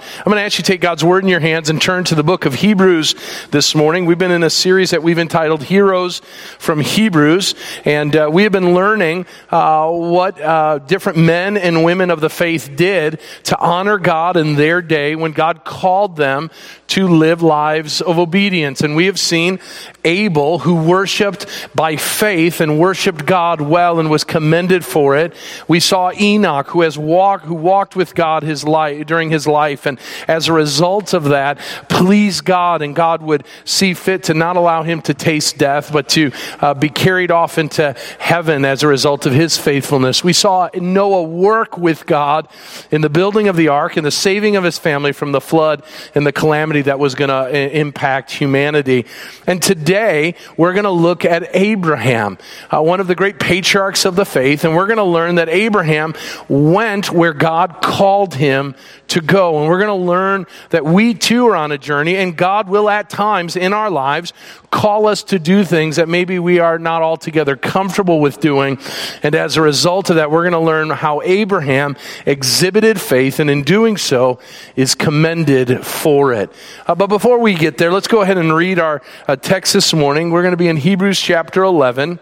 I'm going to ask you to take God's word in your hands and turn to the book of Hebrews this morning. We've been in a series that we've entitled Heroes from Hebrews, and uh, we have been learning uh, what uh, different men and women of the faith did to honor God in their day when God called them to live lives of obedience. And we have seen Abel, who worshiped by faith and worshiped God well and was commended for it. We saw Enoch, who has walked, who walked with God his life during his life, and as a result of that, please God, and God would see fit to not allow him to taste death, but to uh, be carried off into heaven as a result of his faithfulness. We saw Noah work with God in the building of the ark and the saving of his family from the flood and the calamity that was going to uh, impact humanity. And today, we're going to look at Abraham, uh, one of the great patriarchs of the faith, and we're going to learn that Abraham went where God called him to go. And we're going to learn that we too are on a journey, and God will at times in our lives call us to do things that maybe we are not altogether comfortable with doing. And as a result of that, we're going to learn how Abraham exhibited faith, and in doing so, is commended for it. Uh, but before we get there, let's go ahead and read our uh, text this morning. We're going to be in Hebrews chapter 11.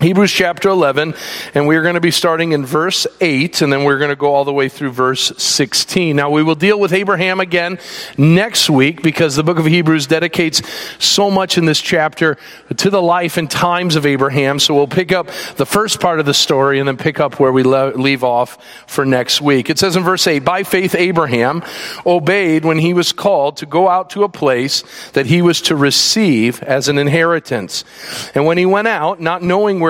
Hebrews chapter 11, and we're going to be starting in verse 8, and then we're going to go all the way through verse 16. Now, we will deal with Abraham again next week because the book of Hebrews dedicates so much in this chapter to the life and times of Abraham. So we'll pick up the first part of the story and then pick up where we leave off for next week. It says in verse 8, By faith, Abraham obeyed when he was called to go out to a place that he was to receive as an inheritance. And when he went out, not knowing where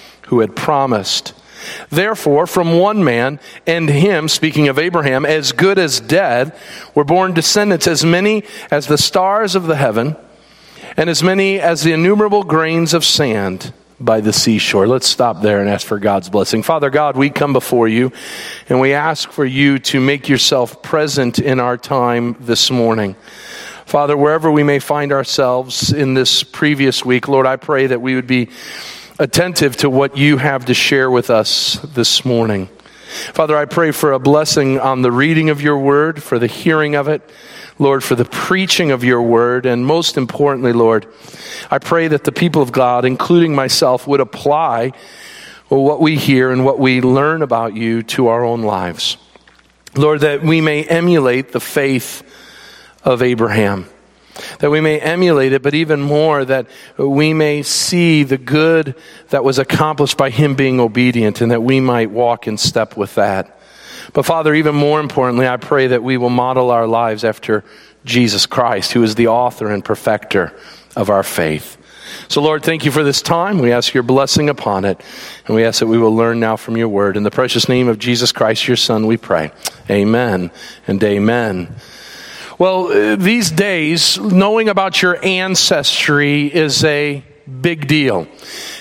who had promised. Therefore, from one man and him, speaking of Abraham, as good as dead, were born descendants as many as the stars of the heaven and as many as the innumerable grains of sand by the seashore. Let's stop there and ask for God's blessing. Father God, we come before you and we ask for you to make yourself present in our time this morning. Father, wherever we may find ourselves in this previous week, Lord, I pray that we would be attentive to what you have to share with us this morning. Father, I pray for a blessing on the reading of your word, for the hearing of it, Lord, for the preaching of your word, and most importantly, Lord, I pray that the people of God, including myself, would apply what we hear and what we learn about you to our own lives. Lord, that we may emulate the faith of Abraham that we may emulate it, but even more, that we may see the good that was accomplished by Him being obedient and that we might walk in step with that. But Father, even more importantly, I pray that we will model our lives after Jesus Christ, who is the author and perfecter of our faith. So, Lord, thank you for this time. We ask your blessing upon it. And we ask that we will learn now from your word. In the precious name of Jesus Christ, your Son, we pray. Amen and amen. Well, uh, these days, knowing about your ancestry is a big deal.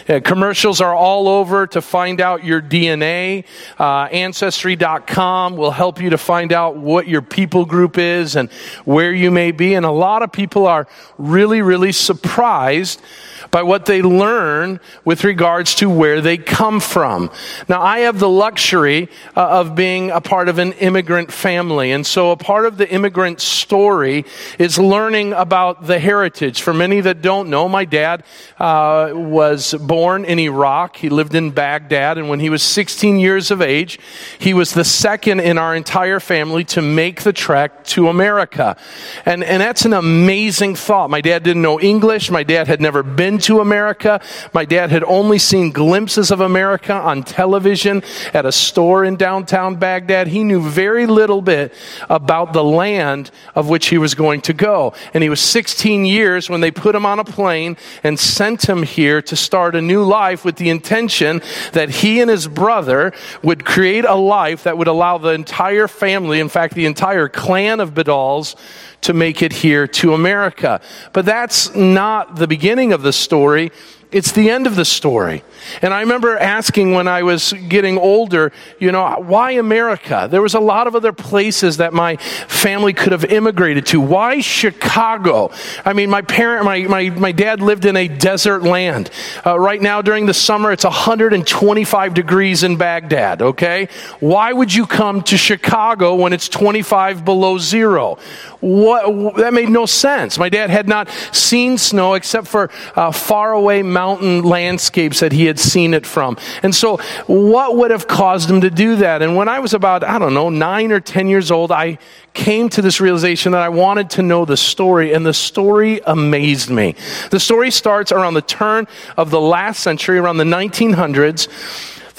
Uh, commercials are all over to find out your DNA. Uh, Ancestry.com will help you to find out what your people group is and where you may be. And a lot of people are really, really surprised by what they learn with regards to where they come from. Now, I have the luxury uh, of being a part of an immigrant family. And so a part of the immigrant story is learning about the heritage. For many that don't know, my dad uh, was born in Iraq. He lived in Baghdad. And when he was 16 years of age, he was the second in our entire family to make the trek to America. And, and that's an amazing thought. My dad didn't know English. My dad had never been to America. My dad had only seen glimpses of America on television at a store in downtown Baghdad. He knew very little bit about the land of which he was going to go. And he was 16 years when they put him on a plane and sent him here to start a new life with the intention that he and his brother would create a life that would allow the entire family, in fact, the entire clan of Badals, to make it here to America. But that's not the beginning of the story. It's the end of the story. And I remember asking when I was getting older, you know, why America? There was a lot of other places that my family could have immigrated to. Why Chicago? I mean, my parent, my, my, my dad lived in a desert land. Uh, right now during the summer, it's 125 degrees in Baghdad, okay? Why would you come to Chicago when it's 25 below zero? What, that made no sense. My dad had not seen snow except for uh, faraway mountain landscapes that he had seen it from. And so, what would have caused him to do that? And when I was about, I don't know, nine or 10 years old, I came to this realization that I wanted to know the story, and the story amazed me. The story starts around the turn of the last century, around the 1900s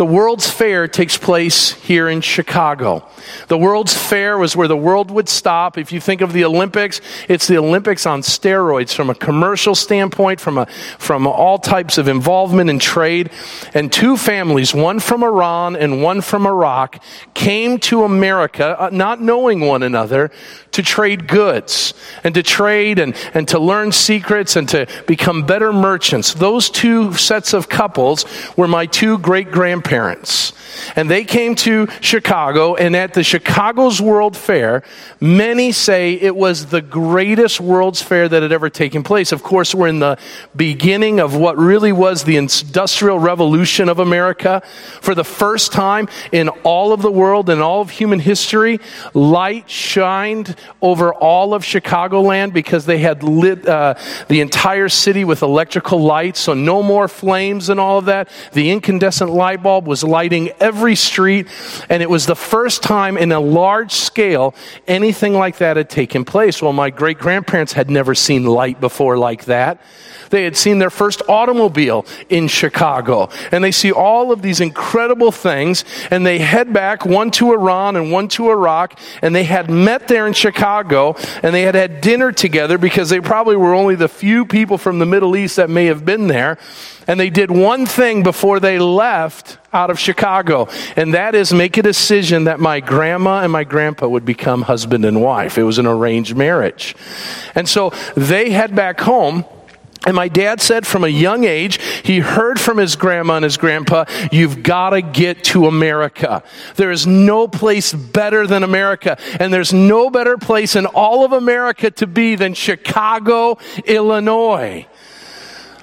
the World's Fair takes place here in Chicago. The World's Fair was where the world would stop. If you think of the Olympics, it's the Olympics on steroids from a commercial standpoint, from, a, from all types of involvement in trade. And two families, one from Iran and one from Iraq, came to America, uh, not knowing one another, to trade goods and to trade and, and to learn secrets and to become better merchants. Those two sets of couples were my two great grandparents. And they came to Chicago, and at the Chicago's World Fair, many say it was the greatest World's Fair that had ever taken place. Of course, we're in the beginning of what really was the Industrial Revolution of America. For the first time in all of the world and all of human history, light shined over all of Chicagoland because they had lit uh, the entire city with electrical lights, so no more flames and all of that. The incandescent light bulb was lighting every street, and it was the first time in a large scale anything like that had taken place. Well, my great grandparents had never seen light before like that. They had seen their first automobile in Chicago. And they see all of these incredible things. And they head back, one to Iran and one to Iraq. And they had met there in Chicago. Chicago, and they had had dinner together because they probably were only the few people from the Middle East that may have been there. And they did one thing before they left out of Chicago, and that is make a decision that my grandma and my grandpa would become husband and wife. It was an arranged marriage. And so they head back home. And my dad said from a young age, he heard from his grandma and his grandpa, you've got to get to America. There is no place better than America. And there's no better place in all of America to be than Chicago, Illinois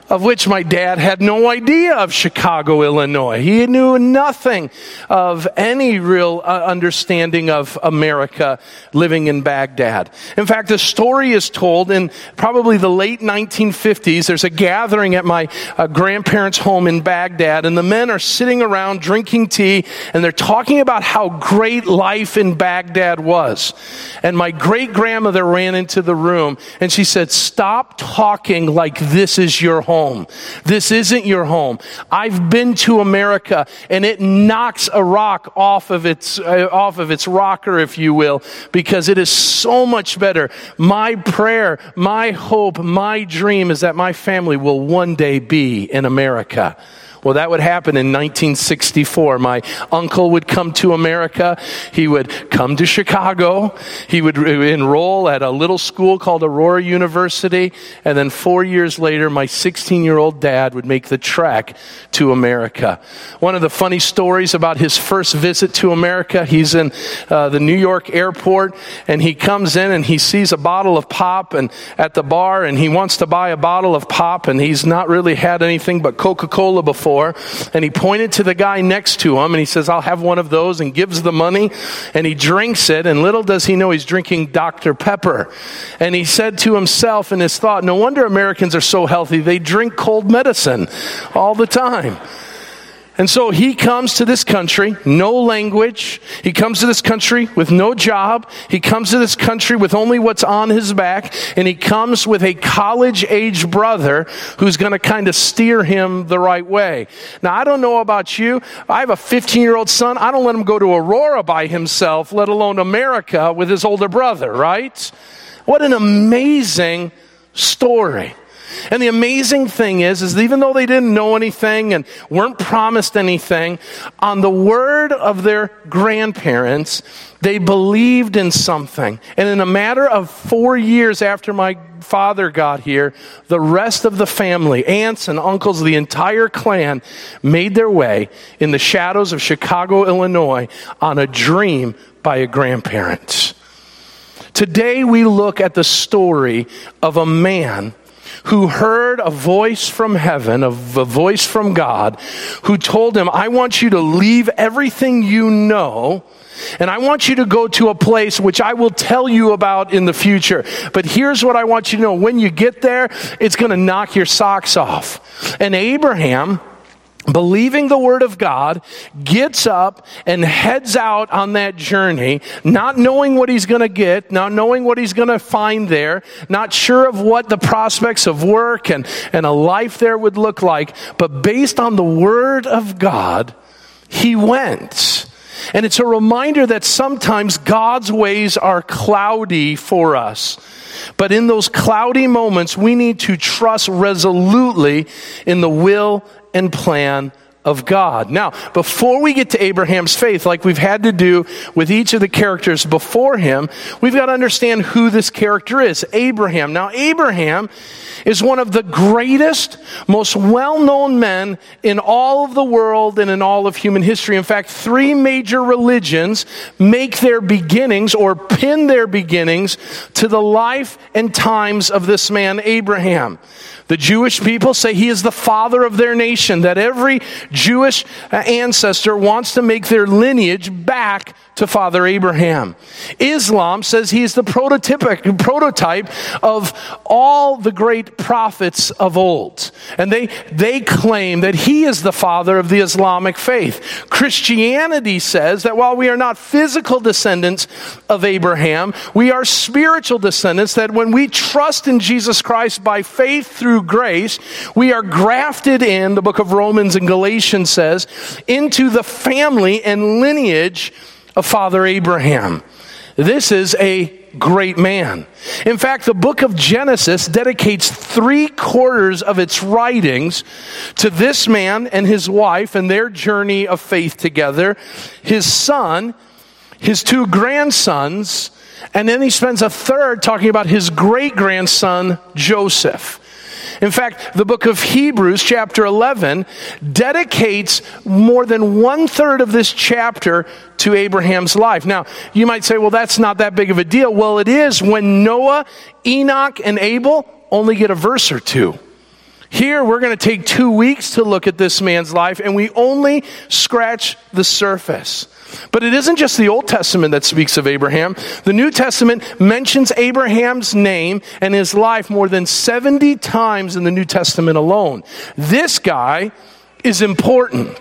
of which my dad had no idea of Chicago, Illinois. He knew nothing of any real uh, understanding of America living in Baghdad. In fact, the story is told in probably the late 1950s. There's a gathering at my uh, grandparents' home in Baghdad, and the men are sitting around drinking tea, and they're talking about how great life in Baghdad was. And my great grandmother ran into the room, and she said, Stop talking like this is your home home. This isn't your home. I've been to America and it knocks a rock off of its, uh, off of its rocker, if you will, because it is so much better. My prayer, my hope, my dream is that my family will one day be in America. Well, that would happen in 1964. My uncle would come to America. He would come to Chicago. He would enroll at a little school called Aurora University. And then four years later, my 16 year old dad would make the trek to America. One of the funny stories about his first visit to America, he's in uh, the New York airport and he comes in and he sees a bottle of pop and at the bar and he wants to buy a bottle of pop and he's not really had anything but Coca-Cola before for. And he pointed to the guy next to him and he says, I'll have one of those and gives the money and he drinks it. And little does he know he's drinking Dr. Pepper. And he said to himself in his thought, no wonder Americans are so healthy. They drink cold medicine all the time. And so he comes to this country, no language. He comes to this country with no job. He comes to this country with only what's on his back. And he comes with a college age brother who's going to kind of steer him the right way. Now, I don't know about you. I have a 15 year old son. I don't let him go to Aurora by himself, let alone America with his older brother, right? What an amazing story. And the amazing thing is, is even though they didn't know anything and weren't promised anything, on the word of their grandparents, they believed in something. And in a matter of four years after my father got here, the rest of the family, aunts and uncles, the entire clan, made their way in the shadows of Chicago, Illinois, on a dream by a grandparent. Today we look at the story of a man who heard a voice from heaven, a, a voice from God, who told him, I want you to leave everything you know and I want you to go to a place which I will tell you about in the future. But here's what I want you to know. When you get there, it's going to knock your socks off. And Abraham, believing the word of God, gets up and heads out on that journey, not knowing what he's going to get, not knowing what he's going to find there, not sure of what the prospects of work and, and a life there would look like, but based on the word of God, he went. And it's a reminder that sometimes God's ways are cloudy for us. But in those cloudy moments, we need to trust resolutely in the will and plan of God. Now, before we get to Abraham's faith, like we've had to do with each of the characters before him, we've got to understand who this character is Abraham. Now, Abraham is one of the greatest, most well known men in all of the world and in all of human history. In fact, three major religions make their beginnings or pin their beginnings to the life and times of this man, Abraham. The Jewish people say he is the father of their nation, that every Jewish uh, ancestor wants to make their lineage back to Father Abraham. Islam says he is the prototypic, prototype of all the great prophets of old. And they, they claim that he is the father of the Islamic faith. Christianity says that while we are not physical descendants of Abraham, we are spiritual descendants, that when we trust in Jesus Christ by faith through grace, we are grafted in, the book of Romans and Galatians says, into the family and lineage of Father Abraham. This is a great man. In fact, the book of Genesis dedicates three quarters of its writings to this man and his wife and their journey of faith together, his son, his two grandsons, and then he spends a third talking about his great grandson, Joseph. In fact, the book of Hebrews, chapter 11, dedicates more than one third of this chapter to Abraham's life. Now, you might say, well, that's not that big of a deal. Well, it is when Noah, Enoch, and Abel only get a verse or two. Here, we're going to take two weeks to look at this man's life, and we only scratch the surface. But it isn't just the Old Testament that speaks of Abraham. The New Testament mentions Abraham's name and his life more than 70 times in the New Testament alone. This guy is important.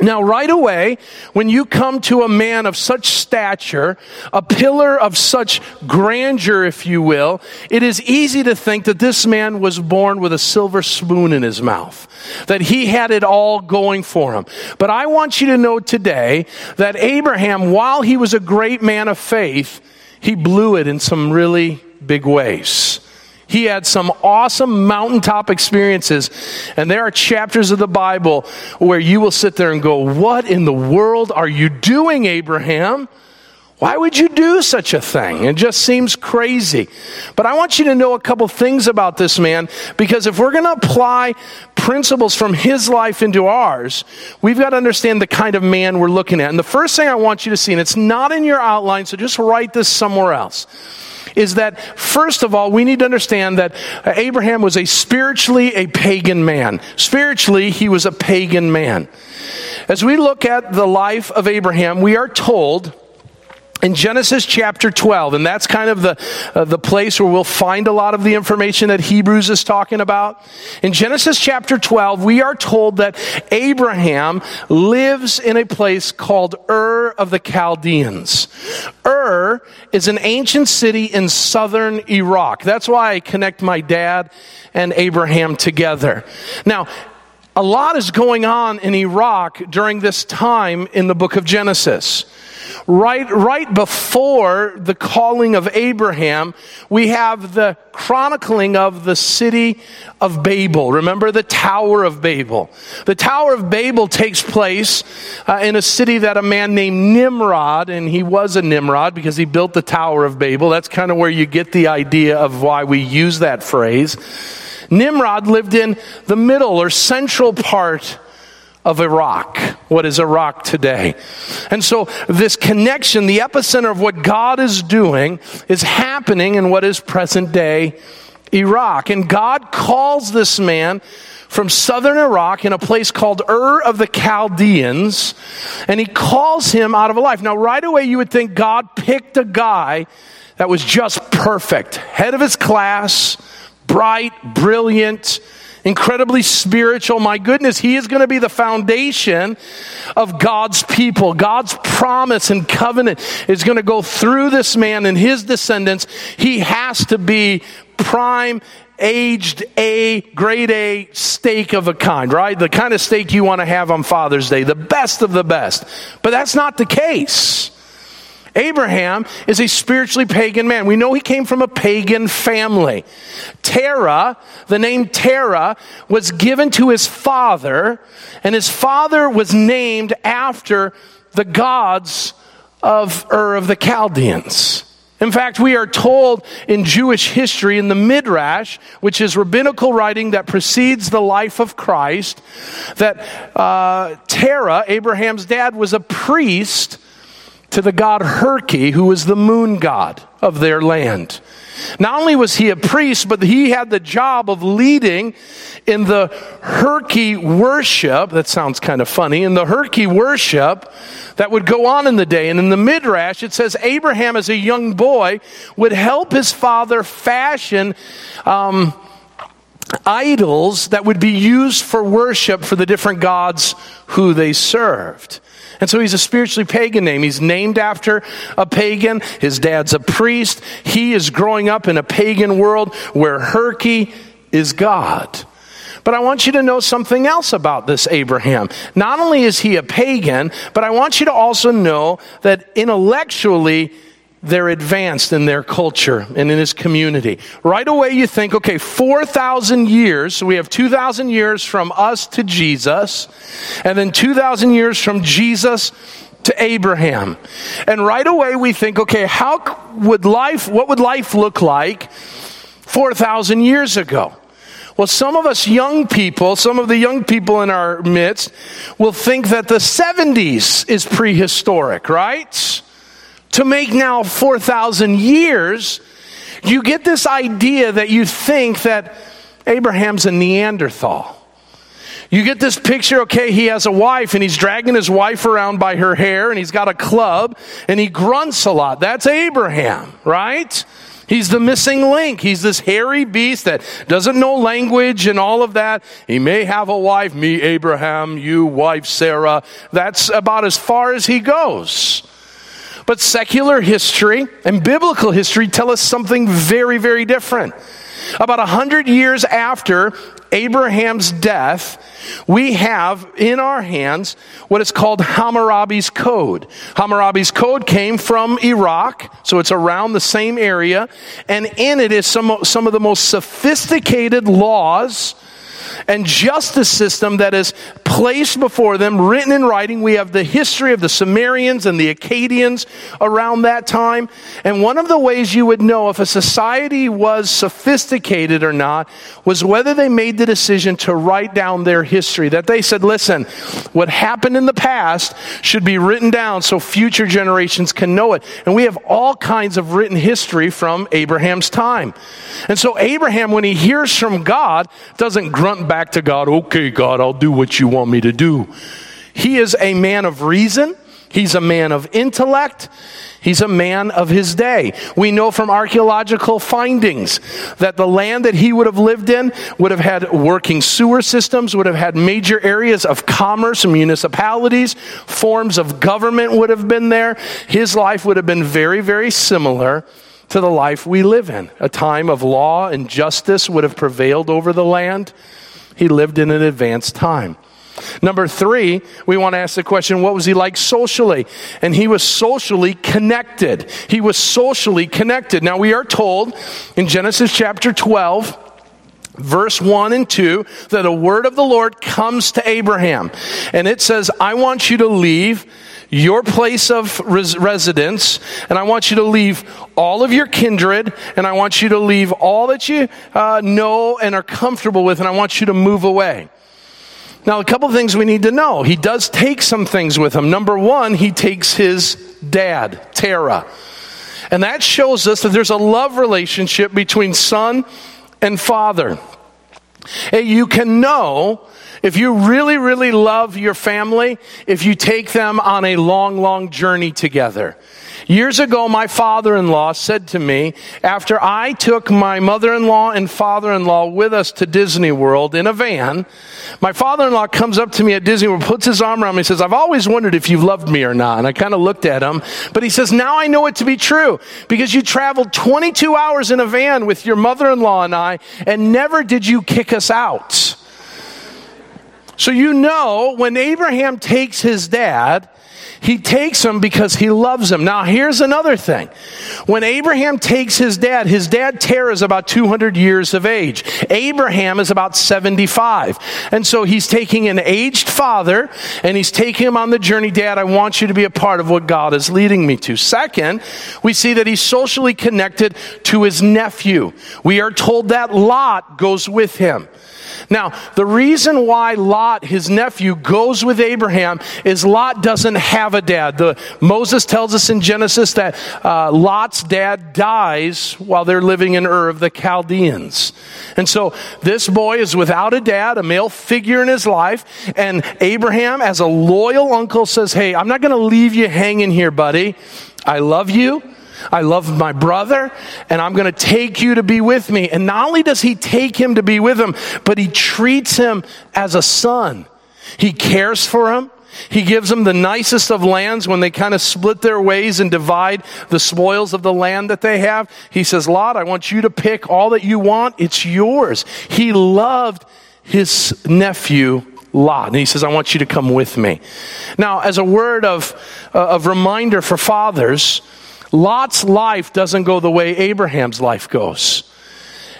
Now, right away, when you come to a man of such stature, a pillar of such grandeur, if you will, it is easy to think that this man was born with a silver spoon in his mouth, that he had it all going for him. But I want you to know today that Abraham, while he was a great man of faith, he blew it in some really big ways. He had some awesome mountaintop experiences. And there are chapters of the Bible where you will sit there and go, What in the world are you doing, Abraham? Why would you do such a thing? It just seems crazy. But I want you to know a couple things about this man because if we're going to apply principles from his life into ours, we've got to understand the kind of man we're looking at. And the first thing I want you to see, and it's not in your outline, so just write this somewhere else is that first of all, we need to understand that Abraham was a spiritually a pagan man. Spiritually, he was a pagan man. As we look at the life of Abraham, we are told in Genesis chapter 12, and that's kind of the, uh, the place where we'll find a lot of the information that Hebrews is talking about. In Genesis chapter 12, we are told that Abraham lives in a place called Ur of the Chaldeans. Ur is an ancient city in southern Iraq. That's why I connect my dad and Abraham together. Now, a lot is going on in Iraq during this time in the book of Genesis. Right, right before the calling of Abraham, we have the chronicling of the city of Babel. Remember the Tower of Babel. The Tower of Babel takes place uh, in a city that a man named Nimrod, and he was a Nimrod because he built the Tower of Babel. That's kind of where you get the idea of why we use that phrase. Nimrod lived in the middle or central part of Iraq, what is Iraq today. And so this connection, the epicenter of what God is doing, is happening in what is present day Iraq. And God calls this man from southern Iraq in a place called Ur of the Chaldeans, and he calls him out of a life. Now, right away, you would think God picked a guy that was just perfect, head of his class, bright, brilliant, incredibly spiritual. My goodness, he is going to be the foundation of God's people. God's promise and covenant is going to go through this man and his descendants. He has to be prime aged A, grade A steak of a kind, right? The kind of steak you want to have on Father's Day, the best of the best. But that's not the case. Abraham is a spiritually pagan man. We know he came from a pagan family. Terah, the name Terah, was given to his father, and his father was named after the gods of Ur of the Chaldeans. In fact, we are told in Jewish history, in the Midrash, which is rabbinical writing that precedes the life of Christ, that uh, Terah, Abraham's dad, was a priest to the god Herki, who was the moon god of their land. Not only was he a priest, but he had the job of leading in the Herki worship. That sounds kind of funny. In the Herki worship that would go on in the day. And in the Midrash, it says Abraham, as a young boy, would help his father fashion. Um, idols that would be used for worship for the different gods who they served. And so he's a spiritually pagan name. He's named after a pagan. His dad's a priest. He is growing up in a pagan world where Herki is God. But I want you to know something else about this Abraham. Not only is he a pagan, but I want you to also know that intellectually, they're advanced in their culture and in his community. Right away, you think, okay, 4,000 years, so we have 2,000 years from us to Jesus, and then 2,000 years from Jesus to Abraham. And right away, we think, okay, how would life, what would life look like 4,000 years ago? Well, some of us young people, some of the young people in our midst, will think that the 70s is prehistoric, right? To make now 4,000 years, you get this idea that you think that Abraham's a Neanderthal. You get this picture, okay, he has a wife and he's dragging his wife around by her hair and he's got a club and he grunts a lot. That's Abraham, right? He's the missing link. He's this hairy beast that doesn't know language and all of that. He may have a wife, me, Abraham, you, wife, Sarah. That's about as far as he goes. But secular history and biblical history tell us something very, very different. About a hundred years after Abraham's death, we have in our hands what is called Hammurabi's Code. Hammurabi's Code came from Iraq, so it's around the same area, and in it is some, some of the most sophisticated laws and justice system that is placed before them, written in writing. We have the history of the Sumerians and the Akkadians around that time. And one of the ways you would know if a society was sophisticated or not was whether they made the decision to write down their history. That they said, listen, what happened in the past should be written down so future generations can know it. And we have all kinds of written history from Abraham's time. And so Abraham, when he hears from God, doesn't grunt back to God, okay, God, I'll do what you want me to do. He is a man of reason. He's a man of intellect. He's a man of his day. We know from archaeological findings that the land that he would have lived in would have had working sewer systems, would have had major areas of commerce and municipalities, forms of government would have been there. His life would have been very, very similar to the life we live in. A time of law and justice would have prevailed over the land. He lived in an advanced time. Number three, we want to ask the question, what was he like socially? And he was socially connected. He was socially connected. Now we are told in Genesis chapter 12, verse 1 and 2 that a word of the Lord comes to Abraham. And it says, I want you to leave your place of res- residence, and I want you to leave all of your kindred, and I want you to leave all that you uh, know and are comfortable with, and I want you to move away. Now, a couple things we need to know. He does take some things with him. Number one, he takes his dad, Terah. And that shows us that there's a love relationship between son and father. And you can know if you really, really love your family, if you take them on a long, long journey together. Years ago, my father in law said to me, after I took my mother in law and father in law with us to Disney World in a van, my father in law comes up to me at Disney World, puts his arm around me, and says, I've always wondered if you loved me or not. And I kind of looked at him, but he says, Now I know it to be true because you traveled 22 hours in a van with your mother in law and I, and never did you kick us out. So you know when Abraham takes his dad, he takes him because he loves him. Now, here's another thing. When Abraham takes his dad, his dad Terah is about 200 years of age. Abraham is about 75. And so he's taking an aged father and he's taking him on the journey. Dad, I want you to be a part of what God is leading me to. Second, we see that he's socially connected to his nephew. We are told that Lot goes with him. Now, the reason why Lot, his nephew, goes with Abraham is Lot doesn't have a dad. The, Moses tells us in Genesis that uh, Lot's dad dies while they're living in Ur of the Chaldeans. And so this boy is without a dad, a male figure in his life, and Abraham, as a loyal uncle, says, Hey, I'm not going to leave you hanging here, buddy. I love you. I love my brother and I'm going to take you to be with me. And not only does he take him to be with him, but he treats him as a son. He cares for him. He gives them the nicest of lands when they kind of split their ways and divide the spoils of the land that they have. He says, Lot, I want you to pick all that you want. It's yours. He loved his nephew Lot. And he says, I want you to come with me. Now, as a word of, uh, of reminder for fathers, Lot's life doesn't go the way Abraham's life goes.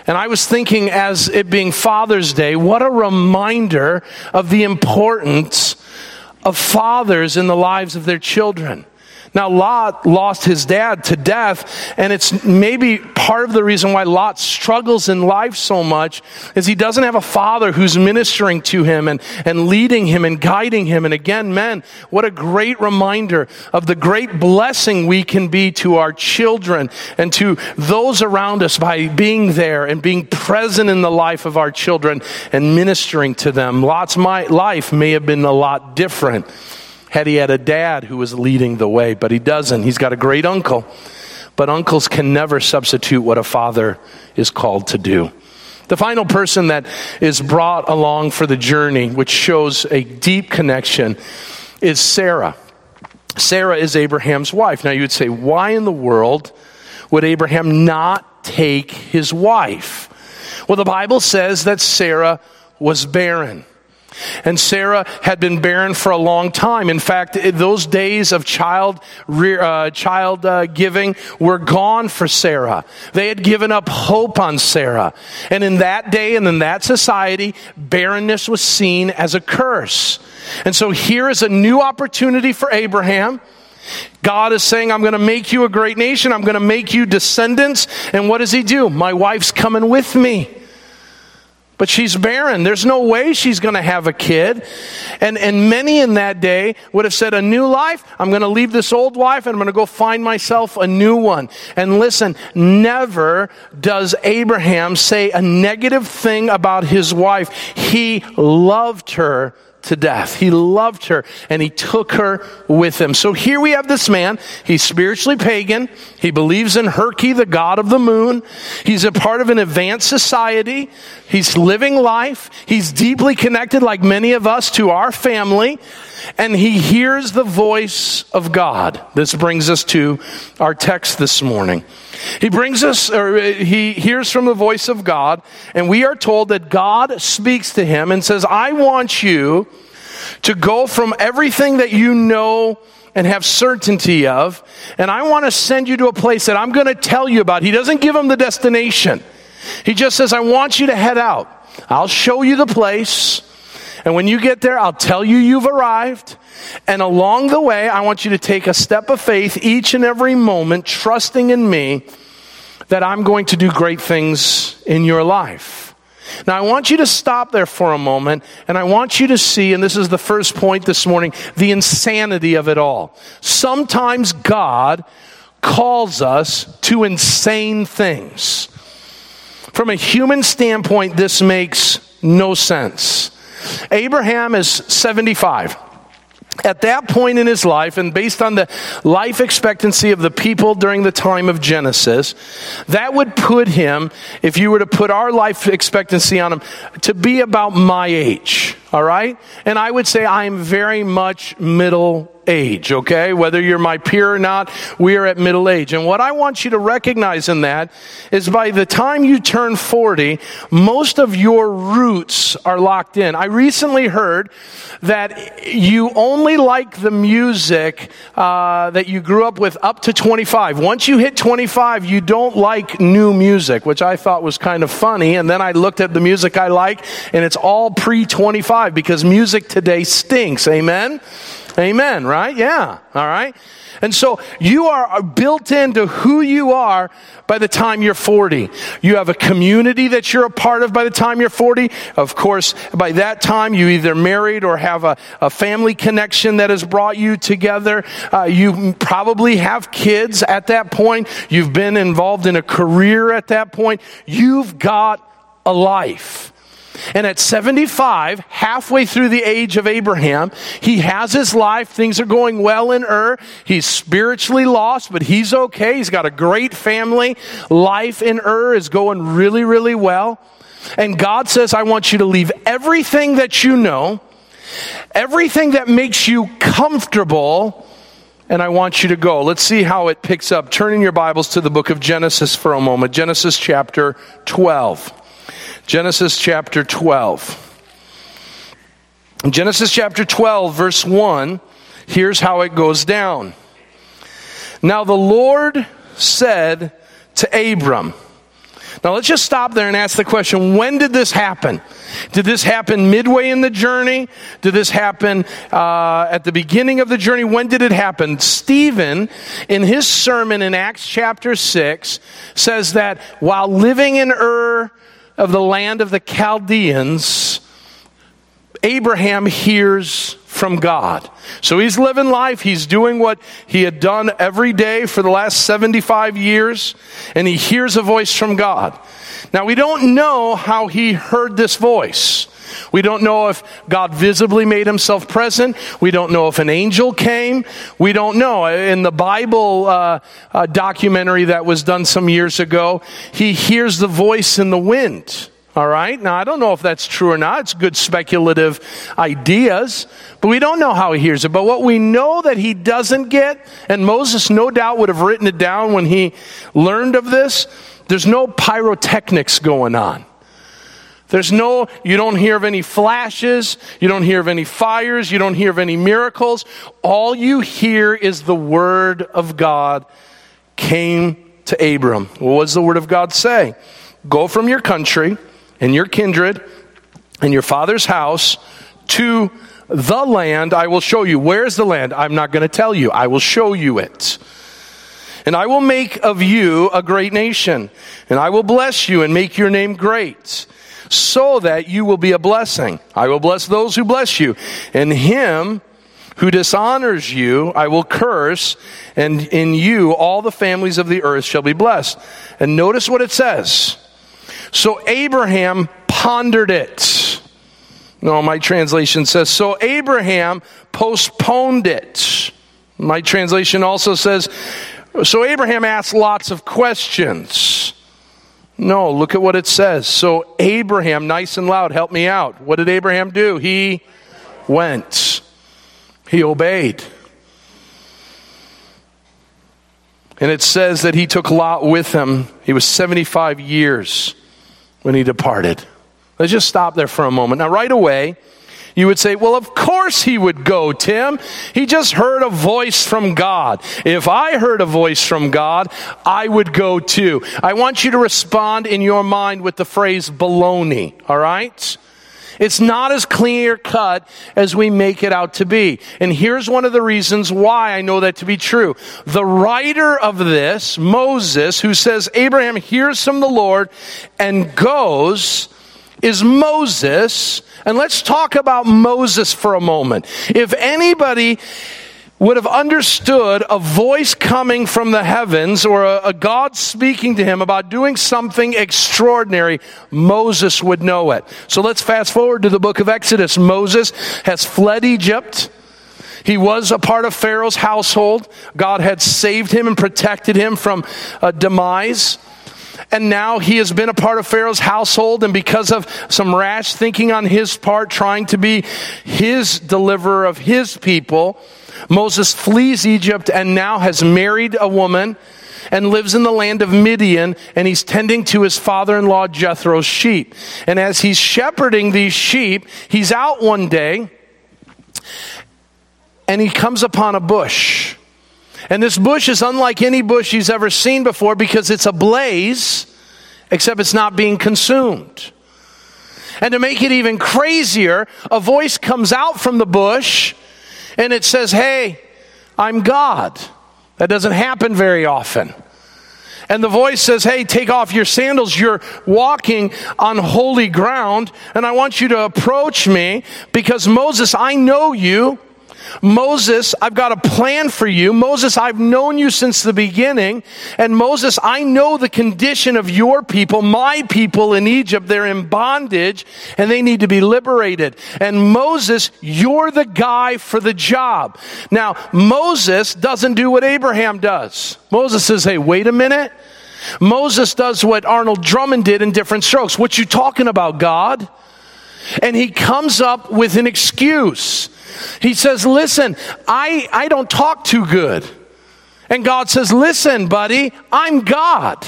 And I was thinking, as it being Father's Day, what a reminder of the importance of fathers in the lives of their children. Now, Lot lost his dad to death, and it's maybe part of the reason why Lot struggles in life so much is he doesn't have a father who's ministering to him and, and leading him and guiding him. And again, men, what a great reminder of the great blessing we can be to our children and to those around us by being there and being present in the life of our children and ministering to them. Lot's my life may have been a lot different had he had a dad who was leading the way, but he doesn't. He's got a great uncle, but uncles can never substitute what a father is called to do. The final person that is brought along for the journey, which shows a deep connection, is Sarah. Sarah is Abraham's wife. Now you would say, why in the world would Abraham not take his wife? Well, the Bible says that Sarah was barren. And Sarah had been barren for a long time. In fact, those days of child, uh, child uh, giving were gone for Sarah. They had given up hope on Sarah. And in that day and in that society, barrenness was seen as a curse. And so here is a new opportunity for Abraham. God is saying, I'm going to make you a great nation. I'm going to make you descendants. And what does he do? My wife's coming with me but she's barren. There's no way she's going to have a kid. And, and many in that day would have said, A new life? I'm going to leave this old life and I'm going to go find myself a new one. And listen, never does Abraham say a negative thing about his wife. He loved her to death. He loved her and he took her with him. So here we have this man. He's spiritually pagan. He believes in Herki, the god of the moon. He's a part of an advanced society. He's living life. He's deeply connected, like many of us, to our family. And he hears the voice of God. This brings us to our text this morning. He brings us, or uh, he hears from the voice of God, and we are told that God speaks to him and says, I want you to go from everything that you know and have certainty of, and I want to send you to a place that I'm going to tell you about. He doesn't give him the destination. He just says, I want you to head out. I'll show you the place. And when you get there, I'll tell you you've arrived. And along the way, I want you to take a step of faith each and every moment, trusting in me that I'm going to do great things in your life. Now, I want you to stop there for a moment, and I want you to see, and this is the first point this morning, the insanity of it all. Sometimes God calls us to insane things. From a human standpoint, this makes no sense. Abraham is 75 at that point in his life, and based on the life expectancy of the people during the time of Genesis, that would put him, if you were to put our life expectancy on him, to be about my age. All right? And I would say I'm very much middle age, okay? Whether you're my peer or not, we are at middle age. And what I want you to recognize in that is by the time you turn 40, most of your roots are locked in. I recently heard that you only like the music uh, that you grew up with up to 25. Once you hit 25, you don't like new music, which I thought was kind of funny. And then I looked at the music I like, and it's all pre 25 because music today stinks. Amen? Amen, right? Yeah, all right. And so you are built into who you are by the time you're 40. You have a community that you're a part of by the time you're 40. Of course, by that time you either married or have a, a family connection that has brought you together. Uh, you probably have kids at that point. You've been involved in a career at that point. You've got a life. And at 75, halfway through the age of Abraham, he has his life. Things are going well in Ur. He's spiritually lost, but he's okay. He's got a great family. Life in Ur is going really, really well. And God says, I want you to leave everything that you know, everything that makes you comfortable, and I want you to go. Let's see how it picks up. Turn in your Bibles to the book of Genesis for a moment. Genesis chapter 12. Genesis chapter 12. Genesis chapter 12, verse 1, here's how it goes down. Now the Lord said to Abram, now let's just stop there and ask the question when did this happen? Did this happen midway in the journey? Did this happen uh, at the beginning of the journey? When did it happen? Stephen, in his sermon in Acts chapter 6, says that while living in Ur of the land of the Chaldeans, Abraham hears from God. So he's living life. He's doing what he had done every day for the last 75 years, and he hears a voice from God. Now, we don't know how he heard this voice. We don't know if God visibly made himself present. We don't know if an angel came. We don't know. In the Bible uh, uh, documentary that was done some years ago, he hears the voice in the wind. All right. Now, I don't know if that's true or not. It's good speculative ideas, but we don't know how he hears it. But what we know that he doesn't get, and Moses no doubt would have written it down when he learned of this, there's no pyrotechnics going on. There's no, you don't hear of any flashes, you don't hear of any fires, you don't hear of any miracles. All you hear is the word of God came to Abram. What does the word of God say? Go from your country and your kindred and your father's house to the land I will show you. Where's the land? I'm not going to tell you. I will show you it. And I will make of you a great nation, and I will bless you and make your name great so that you will be a blessing. I will bless those who bless you, and him who dishonors you I will curse, and in you all the families of the earth shall be blessed. And notice what it says. So Abraham pondered it. No, my translation says, so Abraham postponed it. My translation also says, so Abraham asked lots of questions. No, look at what it says. So Abraham, nice and loud, help me out. What did Abraham do? He went. He obeyed. And it says that he took Lot with him. He was 75 years when he departed. Let's just stop there for a moment. Now, right away, you would say, well, of course he would go, Tim. He just heard a voice from God. If I heard a voice from God, I would go too. I want you to respond in your mind with the phrase baloney, all right? It's not as clear cut as we make it out to be. And here's one of the reasons why I know that to be true. The writer of this, Moses, who says Abraham hears from the Lord and goes, is Moses. And let's talk about Moses for a moment. If anybody would have understood a voice coming from the heavens or a, a, God speaking to him about doing something extraordinary, Moses would know it. So let's fast forward to the book of Exodus. Moses has fled Egypt. He was a part of Pharaoh's household. God had saved him and protected him from a demise and now he has been a part of Pharaoh's household, and because of some rash thinking on his part, trying to be his deliverer of his people, Moses flees Egypt and now has married a woman and lives in the land of Midian, and he's tending to his father in law Jethro's sheep. And as he's shepherding these sheep, he's out one day and he comes upon a bush. And this bush is unlike any bush he's ever seen before because it's ablaze, except it's not being consumed. And to make it even crazier, a voice comes out from the bush and it says, Hey, I'm God. That doesn't happen very often. And the voice says, Hey, take off your sandals. You're walking on holy ground. And I want you to approach me because Moses, I know you. Moses, I've got a plan for you. Moses, I've known you since the beginning. And Moses, I know the condition of your people, my people in Egypt. They're in bondage and they need to be liberated. And Moses, you're the guy for the job. Now, Moses doesn't do what Abraham does. Moses says, hey, wait a minute. Moses does what Arnold Drummond did in different strokes. What you talking about, God? And he comes up with an excuse. He says, Listen, I, I don't talk too good. And God says, Listen, buddy, I'm God.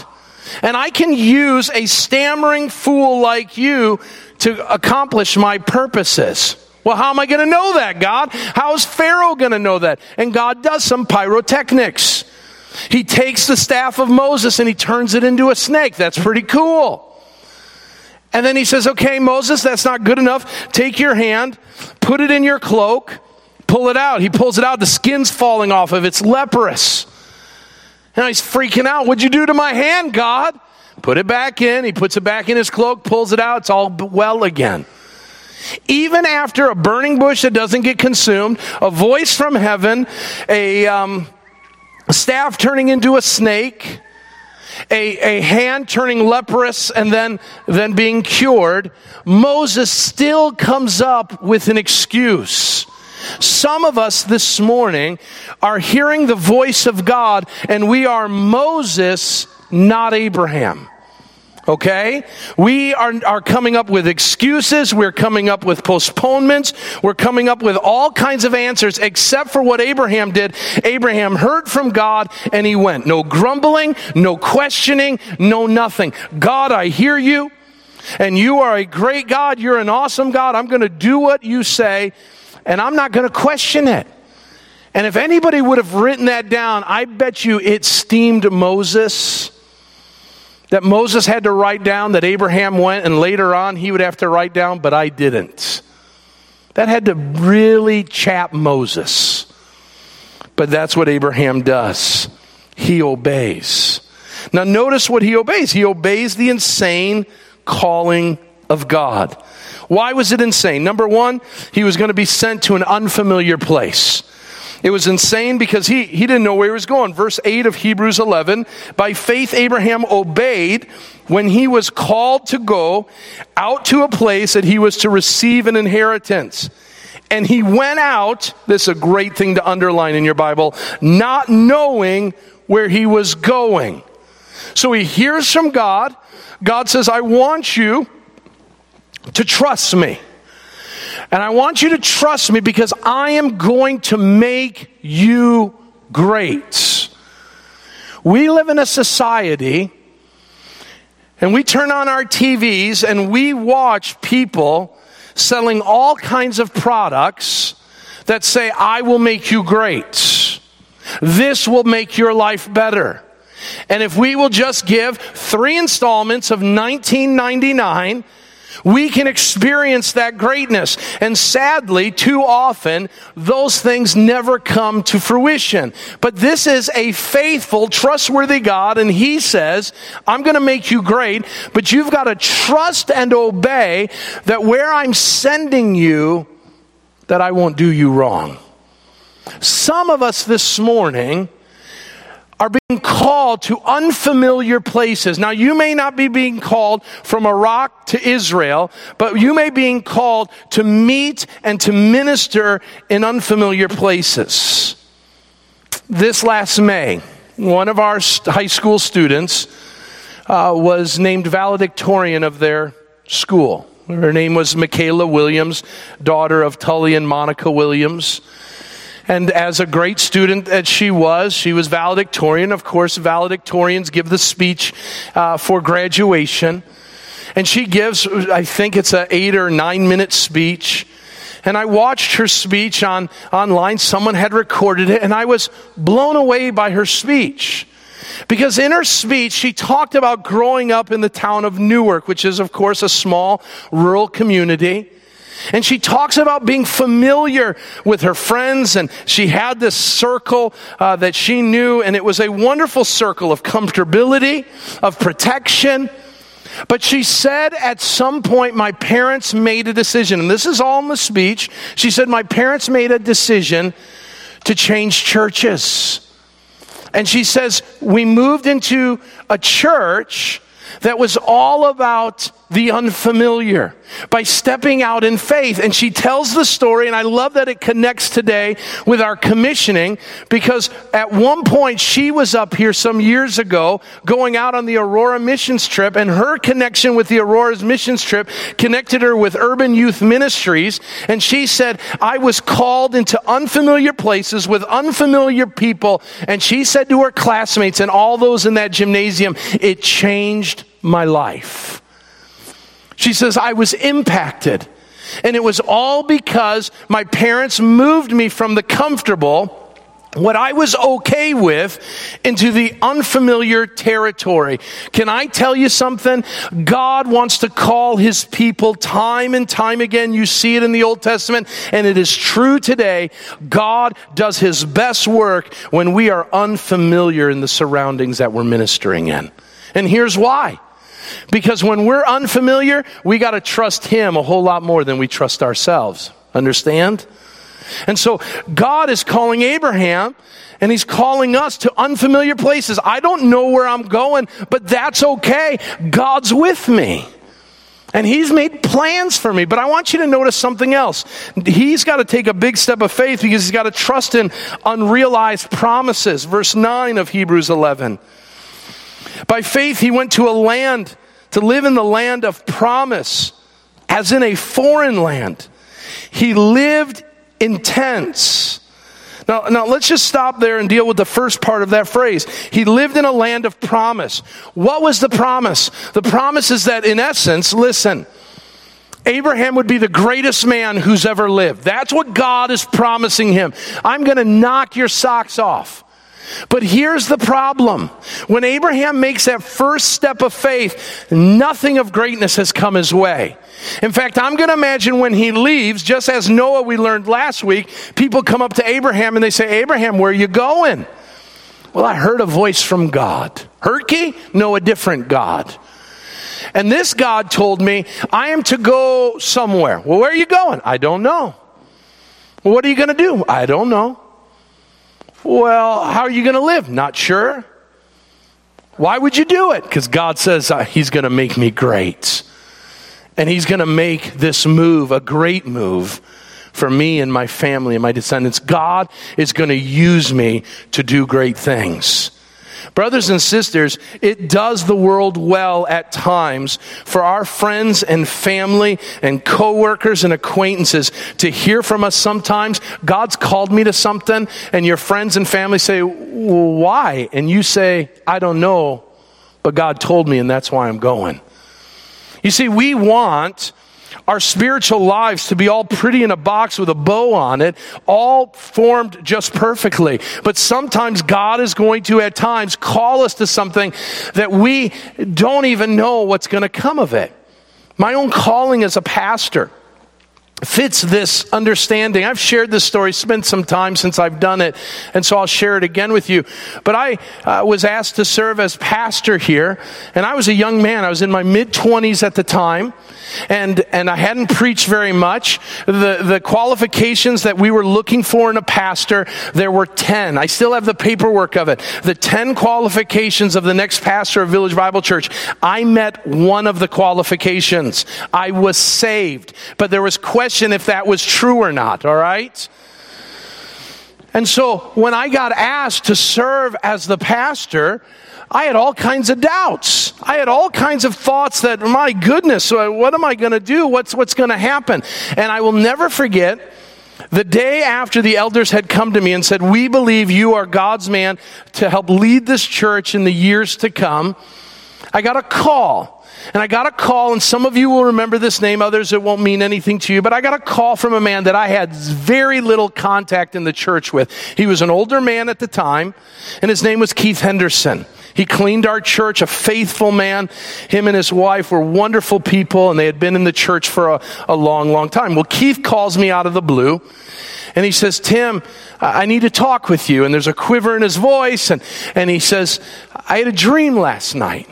And I can use a stammering fool like you to accomplish my purposes. Well, how am I going to know that, God? How is Pharaoh going to know that? And God does some pyrotechnics. He takes the staff of Moses and he turns it into a snake. That's pretty cool. And then he says, Okay, Moses, that's not good enough. Take your hand, put it in your cloak, pull it out. He pulls it out, the skin's falling off of it. It's leprous. Now he's freaking out. What'd you do to my hand, God? Put it back in. He puts it back in his cloak, pulls it out. It's all well again. Even after a burning bush that doesn't get consumed, a voice from heaven, a, um, a staff turning into a snake, a, a hand turning leprous and then, then being cured, Moses still comes up with an excuse. Some of us this morning are hearing the voice of God and we are Moses, not Abraham. Okay? We are, are coming up with excuses. We're coming up with postponements. We're coming up with all kinds of answers except for what Abraham did. Abraham heard from God and he went. No grumbling, no questioning, no nothing. God, I hear you. And you are a great God. You're an awesome God. I'm going to do what you say and I'm not going to question it. And if anybody would have written that down, I bet you it steamed Moses that Moses had to write down, that Abraham went, and later on he would have to write down, but I didn't. That had to really chap Moses. But that's what Abraham does. He obeys. Now, notice what he obeys. He obeys the insane calling of God. Why was it insane? Number one, he was going to be sent to an unfamiliar place. It was insane because he, he didn't know where he was going. Verse 8 of Hebrews 11 By faith, Abraham obeyed when he was called to go out to a place that he was to receive an inheritance. And he went out, this is a great thing to underline in your Bible, not knowing where he was going. So he hears from God. God says, I want you to trust me. And I want you to trust me because I am going to make you great. We live in a society and we turn on our TVs and we watch people selling all kinds of products that say, I will make you great. This will make your life better. And if we will just give three installments of 1999, we can experience that greatness. And sadly, too often, those things never come to fruition. But this is a faithful, trustworthy God, and He says, I'm going to make you great, but you've got to trust and obey that where I'm sending you, that I won't do you wrong. Some of us this morning, are being called to unfamiliar places. Now, you may not be being called from Iraq to Israel, but you may be being called to meet and to minister in unfamiliar places. This last May, one of our high school students uh, was named valedictorian of their school. Her name was Michaela Williams, daughter of Tully and Monica Williams. And as a great student that she was, she was valedictorian. Of course, valedictorians give the speech uh, for graduation. And she gives, I think it's an eight or nine minute speech. And I watched her speech on, online. Someone had recorded it, and I was blown away by her speech. Because in her speech, she talked about growing up in the town of Newark, which is, of course, a small rural community. And she talks about being familiar with her friends, and she had this circle uh, that she knew, and it was a wonderful circle of comfortability, of protection. But she said at some point, my parents made a decision, and this is all in the speech. She said, My parents made a decision to change churches. And she says, We moved into a church that was all about the unfamiliar by stepping out in faith. And she tells the story, and I love that it connects today with our commissioning because at one point she was up here some years ago going out on the Aurora missions trip, and her connection with the Aurora's missions trip connected her with Urban Youth Ministries. And she said, I was called into unfamiliar places with unfamiliar people. And she said to her classmates and all those in that gymnasium, it changed my life. She says, I was impacted. And it was all because my parents moved me from the comfortable, what I was okay with, into the unfamiliar territory. Can I tell you something? God wants to call his people time and time again. You see it in the Old Testament, and it is true today. God does his best work when we are unfamiliar in the surroundings that we're ministering in. And here's why. Because when we're unfamiliar, we got to trust Him a whole lot more than we trust ourselves. Understand? And so God is calling Abraham and he's calling us to unfamiliar places. I don't know where I'm going, but that's okay. God's with me. And he's made plans for me. But I want you to notice something else. He's got to take a big step of faith because he's got to trust in unrealized promises. Verse 9 of Hebrews 11. By faith, he went to a land to live in the land of promise, as in a foreign land. He lived in tents. Now, now let's just stop there and deal with the first part of that phrase. He lived in a land of promise. What was the promise? The promise is that in essence, listen, Abraham would be the greatest man who's ever lived. That's what God is promising him. I'm going to knock your socks off. But here's the problem. When Abraham makes that first step of faith, nothing of greatness has come his way. In fact, I'm going to imagine when he leaves, just as Noah we learned last week, people come up to Abraham and they say, Abraham, where are you going? Well, I heard a voice from God. Herki? No, a different God. And this God told me, I am to go somewhere. Well, where are you going? I don't know. Well, what are you going to do? I don't know. Well, how are you going to live? Not sure. Why would you do it? Because God says uh, He's going to make me great. And He's going to make this move a great move for me and my family and my descendants. God is going to use me to do great things. Brothers and sisters, it does the world well at times for our friends and family and coworkers and acquaintances to hear from us sometimes. God's called me to something, and your friends and family say, Why? And you say, I don't know, but God told me, and that's why I'm going. You see, we want our spiritual lives to be all pretty in a box with a bow on it, all formed just perfectly. But sometimes God is going to, at times, call us to something that we don't even know what's going to come of it. My own calling as a pastor fits this understanding. I've shared this story, spent some time since I've done it, and so I'll share it again with you. But I uh, was asked to serve as pastor here, and I was a young man. I was in my mid 20s at the time, and, and I hadn't preached very much. The, the qualifications that we were looking for in a pastor, there were 10. I still have the paperwork of it. The 10 qualifications of the next pastor of Village Bible Church. I met one of the qualifications. I was saved, but there was questions question if that was true or not, all right? And so when I got asked to serve as the pastor, I had all kinds of doubts. I had all kinds of thoughts that, my goodness, what am I going to do? What's, what's going to happen? And I will never forget the day after the elders had come to me and said, We believe you are God's man to help lead this church in the years to come, I got a call and I got a call, and some of you will remember this name, others it won't mean anything to you, but I got a call from a man that I had very little contact in the church with. He was an older man at the time, and his name was Keith Henderson. He cleaned our church, a faithful man. Him and his wife were wonderful people, and they had been in the church for a, a long, long time. Well, Keith calls me out of the blue. And he says, Tim, I need to talk with you. And there's a quiver in his voice. And, and he says, I had a dream last night.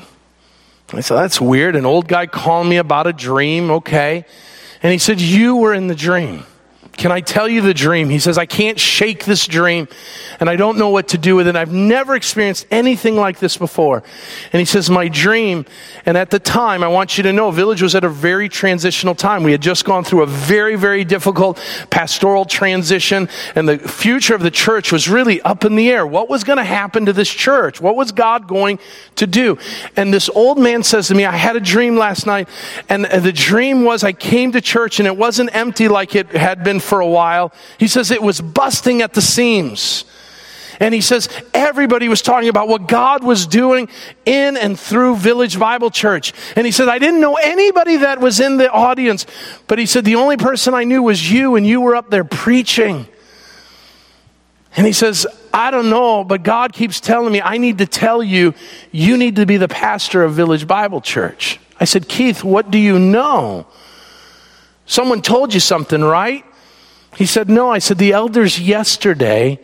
I said, That's weird. An old guy calling me about a dream. Okay. And he said, You were in the dream. Can I tell you the dream? He says, I can't shake this dream and I don't know what to do with it. I've never experienced anything like this before. And he says, My dream, and at the time, I want you to know, Village was at a very transitional time. We had just gone through a very, very difficult pastoral transition, and the future of the church was really up in the air. What was going to happen to this church? What was God going to do? And this old man says to me, I had a dream last night, and the dream was I came to church and it wasn't empty like it had been for a while. He says it was busting at the seams. And he says everybody was talking about what God was doing in and through Village Bible Church. And he said, I didn't know anybody that was in the audience, but he said, the only person I knew was you, and you were up there preaching. And he says, I don't know, but God keeps telling me, I need to tell you, you need to be the pastor of Village Bible Church. I said, Keith, what do you know? Someone told you something, right? He said, No. I said, The elders yesterday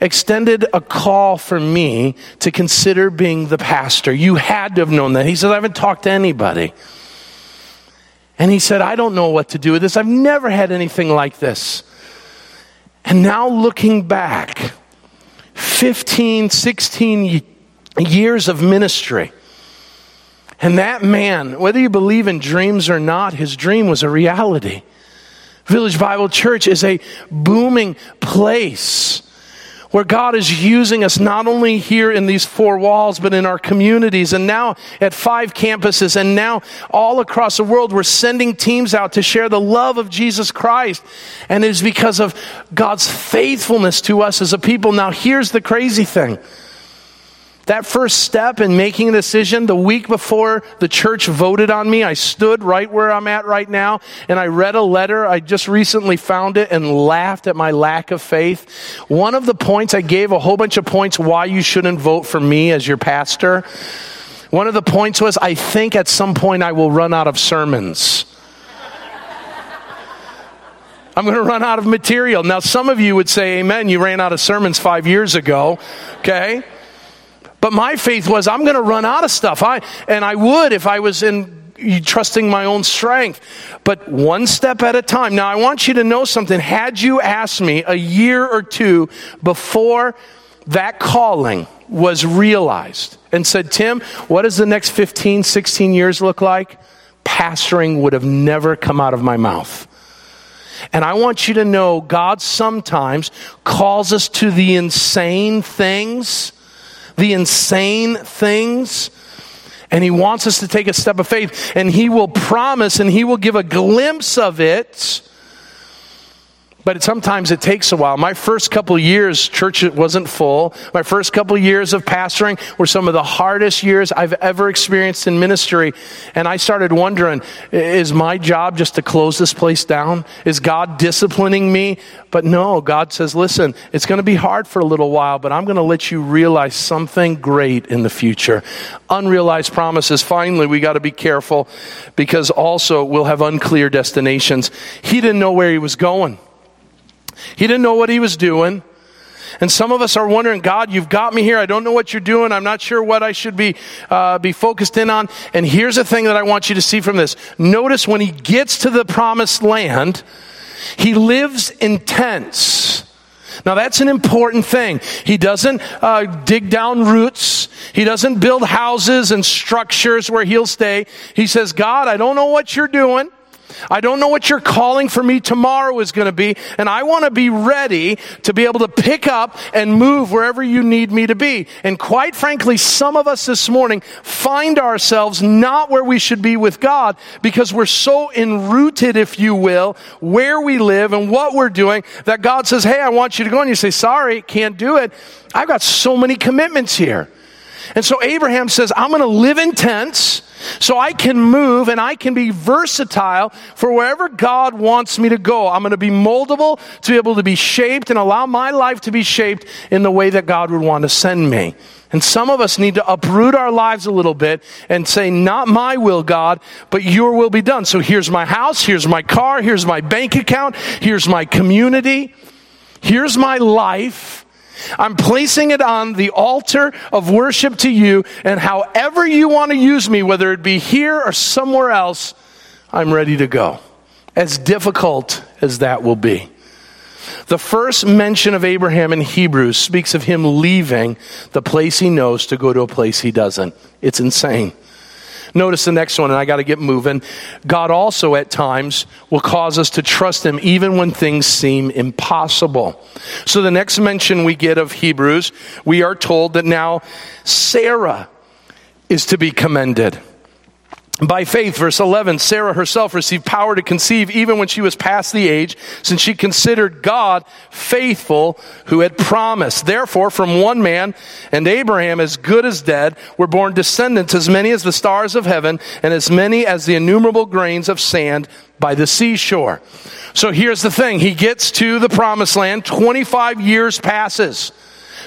extended a call for me to consider being the pastor. You had to have known that. He said, I haven't talked to anybody. And he said, I don't know what to do with this. I've never had anything like this. And now looking back, 15, 16 years of ministry. And that man, whether you believe in dreams or not, his dream was a reality. Village Bible Church is a booming place where God is using us not only here in these four walls, but in our communities and now at five campuses and now all across the world. We're sending teams out to share the love of Jesus Christ. And it is because of God's faithfulness to us as a people. Now, here's the crazy thing. That first step in making a decision, the week before the church voted on me, I stood right where I'm at right now and I read a letter. I just recently found it and laughed at my lack of faith. One of the points, I gave a whole bunch of points why you shouldn't vote for me as your pastor. One of the points was, I think at some point I will run out of sermons. I'm going to run out of material. Now, some of you would say, Amen, you ran out of sermons five years ago. Okay? But my faith was, I'm going to run out of stuff. I, and I would if I was in trusting my own strength. But one step at a time. Now, I want you to know something. Had you asked me a year or two before that calling was realized and said, Tim, what does the next 15, 16 years look like? Pastoring would have never come out of my mouth. And I want you to know God sometimes calls us to the insane things the insane things. And he wants us to take a step of faith, and he will promise and he will give a glimpse of it but sometimes it takes a while. My first couple years, church wasn't full. My first couple years of pastoring were some of the hardest years I've ever experienced in ministry. And I started wondering, is my job just to close this place down? Is God disciplining me? But no, God says, listen, it's going to be hard for a little while, but I'm going to let you realize something great in the future. Unrealized promises. Finally, we got to be careful because also we'll have unclear destinations. He didn't know where he was going. He didn't know what he was doing. And some of us are wondering, God, you've got me here. I don't know what you're doing. I'm not sure what I should be, uh, be focused in on. And here's the thing that I want you to see from this. Notice when he gets to the promised land, he lives in tents. Now that's an important thing. He doesn't uh, dig down roots. He doesn't build houses and structures where he'll stay. He says, God, I don't know what you're doing. I don't know what your calling for me tomorrow is going to be, and I want to be ready to be able to pick up and move wherever you need me to be. And quite frankly, some of us this morning find ourselves not where we should be with God because we're so enrooted, if you will, where we live and what we're doing that God says, Hey, I want you to go. And you say, Sorry, can't do it. I've got so many commitments here. And so Abraham says, I'm going to live in tents so I can move and I can be versatile for wherever God wants me to go. I'm going to be moldable to be able to be shaped and allow my life to be shaped in the way that God would want to send me. And some of us need to uproot our lives a little bit and say, not my will, God, but your will be done. So here's my house, here's my car, here's my bank account, here's my community, here's my life. I'm placing it on the altar of worship to you, and however you want to use me, whether it be here or somewhere else, I'm ready to go. As difficult as that will be. The first mention of Abraham in Hebrews speaks of him leaving the place he knows to go to a place he doesn't. It's insane. Notice the next one, and I got to get moving. God also at times will cause us to trust Him even when things seem impossible. So the next mention we get of Hebrews, we are told that now Sarah is to be commended. By faith, verse 11, Sarah herself received power to conceive even when she was past the age, since she considered God faithful who had promised. Therefore, from one man, and Abraham as good as dead, were born descendants as many as the stars of heaven, and as many as the innumerable grains of sand by the seashore. So here's the thing. He gets to the promised land, 25 years passes.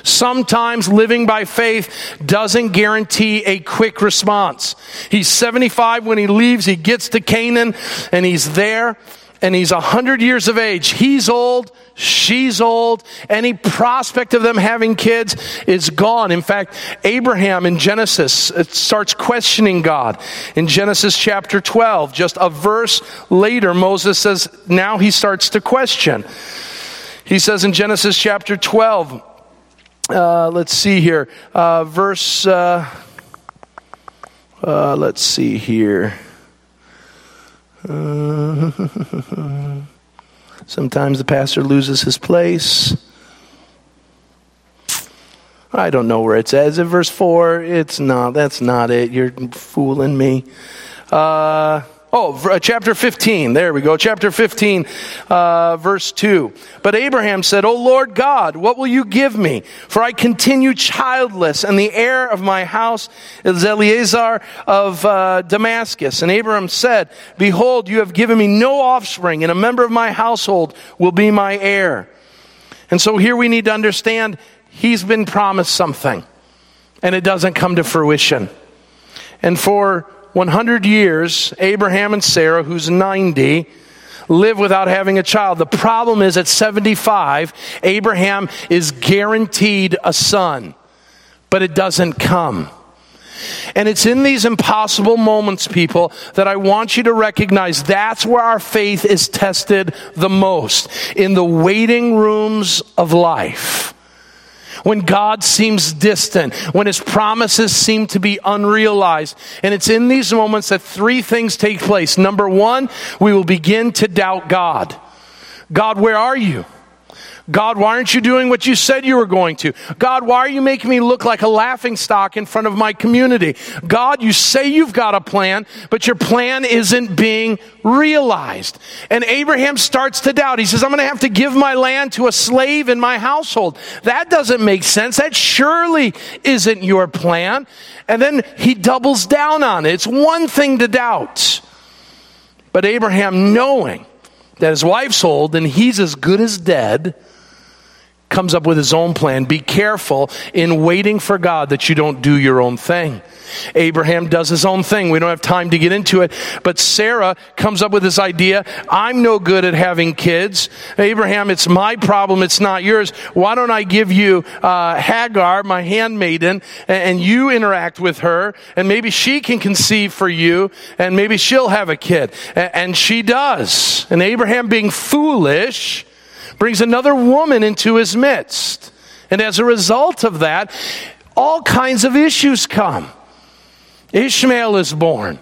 Sometimes living by faith doesn't guarantee a quick response. He's 75 when he leaves, he gets to Canaan, and he's there, and he's 100 years of age. He's old, she's old. Any prospect of them having kids is gone. In fact, Abraham in Genesis starts questioning God. In Genesis chapter 12, just a verse later, Moses says, now he starts to question. He says in Genesis chapter 12, uh, let's see here. Uh, verse, uh, uh let's see here. Uh, sometimes the pastor loses his place. I don't know where it says. In verse 4, it's not. That's not it. You're fooling me. Uh, Oh, uh, chapter 15. There we go. Chapter 15, uh, verse 2. But Abraham said, O Lord God, what will you give me? For I continue childless, and the heir of my house is Eleazar of uh, Damascus. And Abraham said, Behold, you have given me no offspring, and a member of my household will be my heir. And so here we need to understand he's been promised something, and it doesn't come to fruition. And for 100 years, Abraham and Sarah, who's 90, live without having a child. The problem is at 75, Abraham is guaranteed a son, but it doesn't come. And it's in these impossible moments, people, that I want you to recognize that's where our faith is tested the most in the waiting rooms of life when God seems distant, when his promises seem to be unrealized. And it's in these moments that three things take place. Number one, we will begin to doubt God. God, where are you? God, why aren't you doing what you said you were going to? God, why are you making me look like a laughing stock in front of my community? God, you say you've got a plan, but your plan isn't being realized. And Abraham starts to doubt. He says, I'm going to have to give my land to a slave in my household. That doesn't make sense. That surely isn't your plan. And then he doubles down on it. It's one thing to doubt. But Abraham, knowing that his wife's old and he's as good as dead, comes up with his own plan. Be careful in waiting for God that you don't do your own thing. Abraham does his own thing. We don't have time to get into it. But Sarah comes up with this idea I'm no good at having kids. Abraham, it's my problem, it's not yours. Why don't I give you uh, Hagar, my handmaiden, and you interact with her, and maybe she can conceive for you, and maybe she'll have a kid. And she does. And Abraham, being foolish, brings another woman into his midst. And as a result of that, all kinds of issues come. Ishmael is born.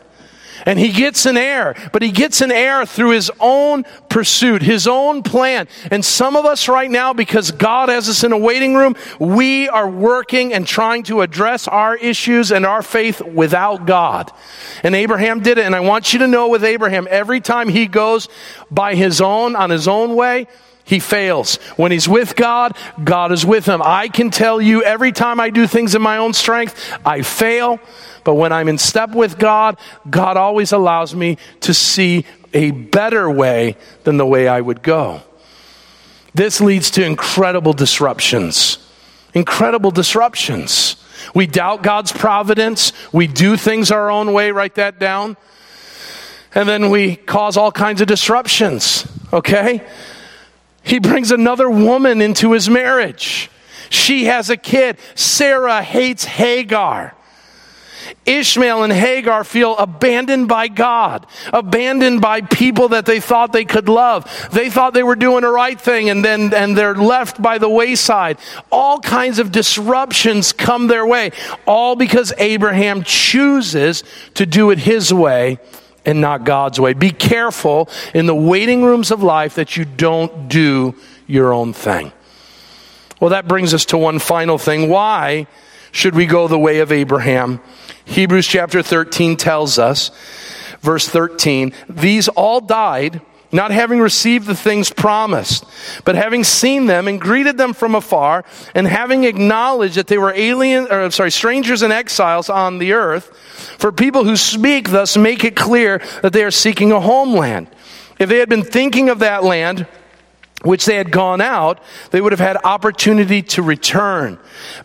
And he gets an heir, but he gets an heir through his own pursuit, his own plan. And some of us right now, because God has us in a waiting room, we are working and trying to address our issues and our faith without God. And Abraham did it. And I want you to know with Abraham, every time he goes by his own, on his own way, he fails. When he's with God, God is with him. I can tell you every time I do things in my own strength, I fail. But when I'm in step with God, God always allows me to see a better way than the way I would go. This leads to incredible disruptions. Incredible disruptions. We doubt God's providence. We do things our own way. Write that down. And then we cause all kinds of disruptions. Okay? He brings another woman into his marriage. She has a kid. Sarah hates Hagar. Ishmael and Hagar feel abandoned by God, abandoned by people that they thought they could love. They thought they were doing the right thing and then and they're left by the wayside. All kinds of disruptions come their way, all because Abraham chooses to do it his way and not God's way. Be careful in the waiting rooms of life that you don't do your own thing. Well, that brings us to one final thing. Why should we go the way of Abraham? Hebrews chapter 13 tells us, verse 13, these all died not having received the things promised, but having seen them and greeted them from afar, and having acknowledged that they were alien, or sorry, strangers and exiles on the earth. For people who speak thus make it clear that they are seeking a homeland. If they had been thinking of that land, which they had gone out, they would have had opportunity to return.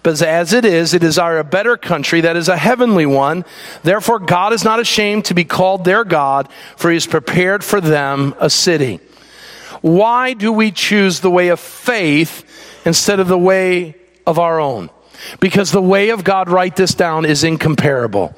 But as it is, it is our a better country that is a heavenly one. Therefore, God is not ashamed to be called their God, for he has prepared for them a city. Why do we choose the way of faith instead of the way of our own? Because the way of God, write this down, is incomparable.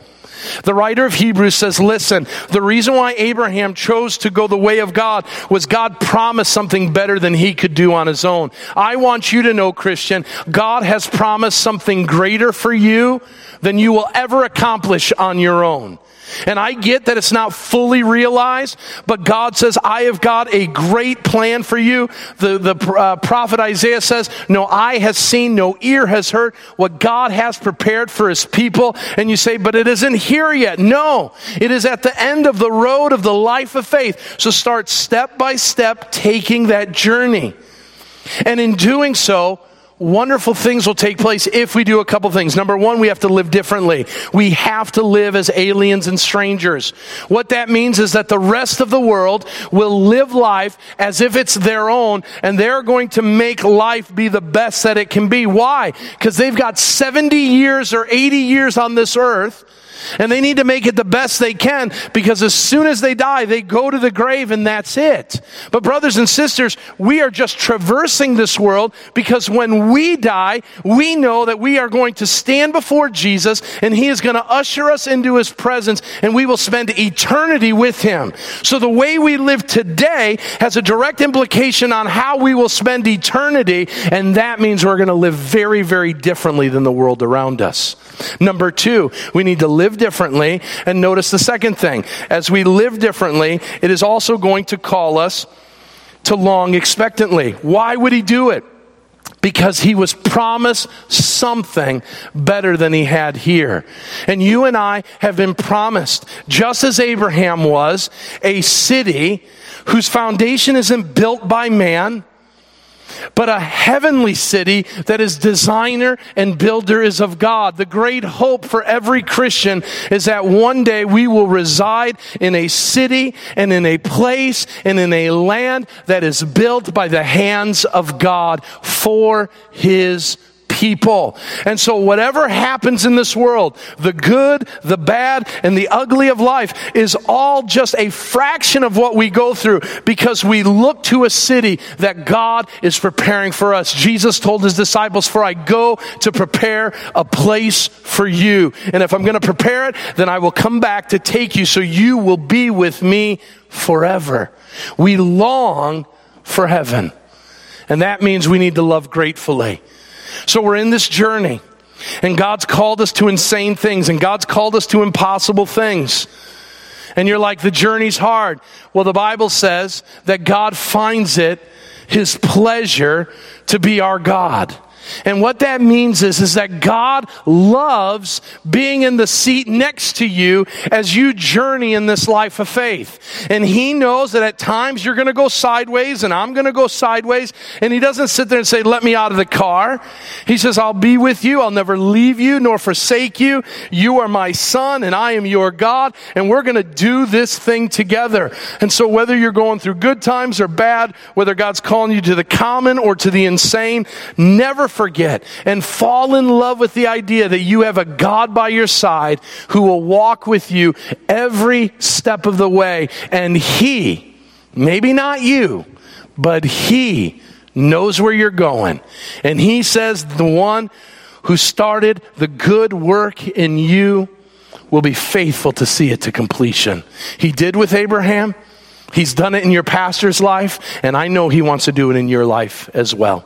The writer of Hebrews says, listen, the reason why Abraham chose to go the way of God was God promised something better than he could do on his own. I want you to know, Christian, God has promised something greater for you than you will ever accomplish on your own. And I get that it's not fully realized, but God says, I have got a great plan for you. The, the uh, prophet Isaiah says, No eye has seen, no ear has heard what God has prepared for his people. And you say, But it isn't here yet. No, it is at the end of the road of the life of faith. So start step by step taking that journey. And in doing so, wonderful things will take place if we do a couple things. Number one, we have to live differently. We have to live as aliens and strangers. What that means is that the rest of the world will live life as if it's their own and they're going to make life be the best that it can be. Why? Because they've got 70 years or 80 years on this earth and they need to make it the best they can because as soon as they die, they go to the grave and that's it. But, brothers and sisters, we are just traversing this world because when we die, we know that we are going to stand before Jesus and He is going to usher us into His presence and we will spend eternity with Him. So, the way we live today has a direct implication on how we will spend eternity, and that means we're going to live very, very differently than the world around us. Number two, we need to live differently. And notice the second thing. As we live differently, it is also going to call us to long expectantly. Why would he do it? because he was promised something better than he had here. And you and I have been promised, just as Abraham was, a city whose foundation isn't built by man, but a heavenly city that is designer and builder is of God. The great hope for every Christian is that one day we will reside in a city and in a place and in a land that is built by the hands of God for His people. And so whatever happens in this world, the good, the bad, and the ugly of life is all just a fraction of what we go through because we look to a city that God is preparing for us. Jesus told his disciples, for I go to prepare a place for you. And if I'm going to prepare it, then I will come back to take you so you will be with me forever. We long for heaven. And that means we need to love gratefully. So we're in this journey, and God's called us to insane things, and God's called us to impossible things. And you're like, the journey's hard. Well, the Bible says that God finds it his pleasure to be our God. And what that means is, is that God loves being in the seat next to you as you journey in this life of faith. And He knows that at times you're going to go sideways and I'm going to go sideways. And He doesn't sit there and say, let me out of the car. He says, I'll be with you. I'll never leave you nor forsake you. You are my son and I am your God. And we're going to do this thing together. And so whether you're going through good times or bad, whether God's calling you to the common or to the insane, never forget and fall in love with the idea that you have a God by your side who will walk with you every step of the way. And He, maybe not you, but He knows where you're going. And He says, the one who started the good work in you will be faithful to see it to completion. He did with Abraham. He's done it in your pastor's life, and I know he wants to do it in your life as well.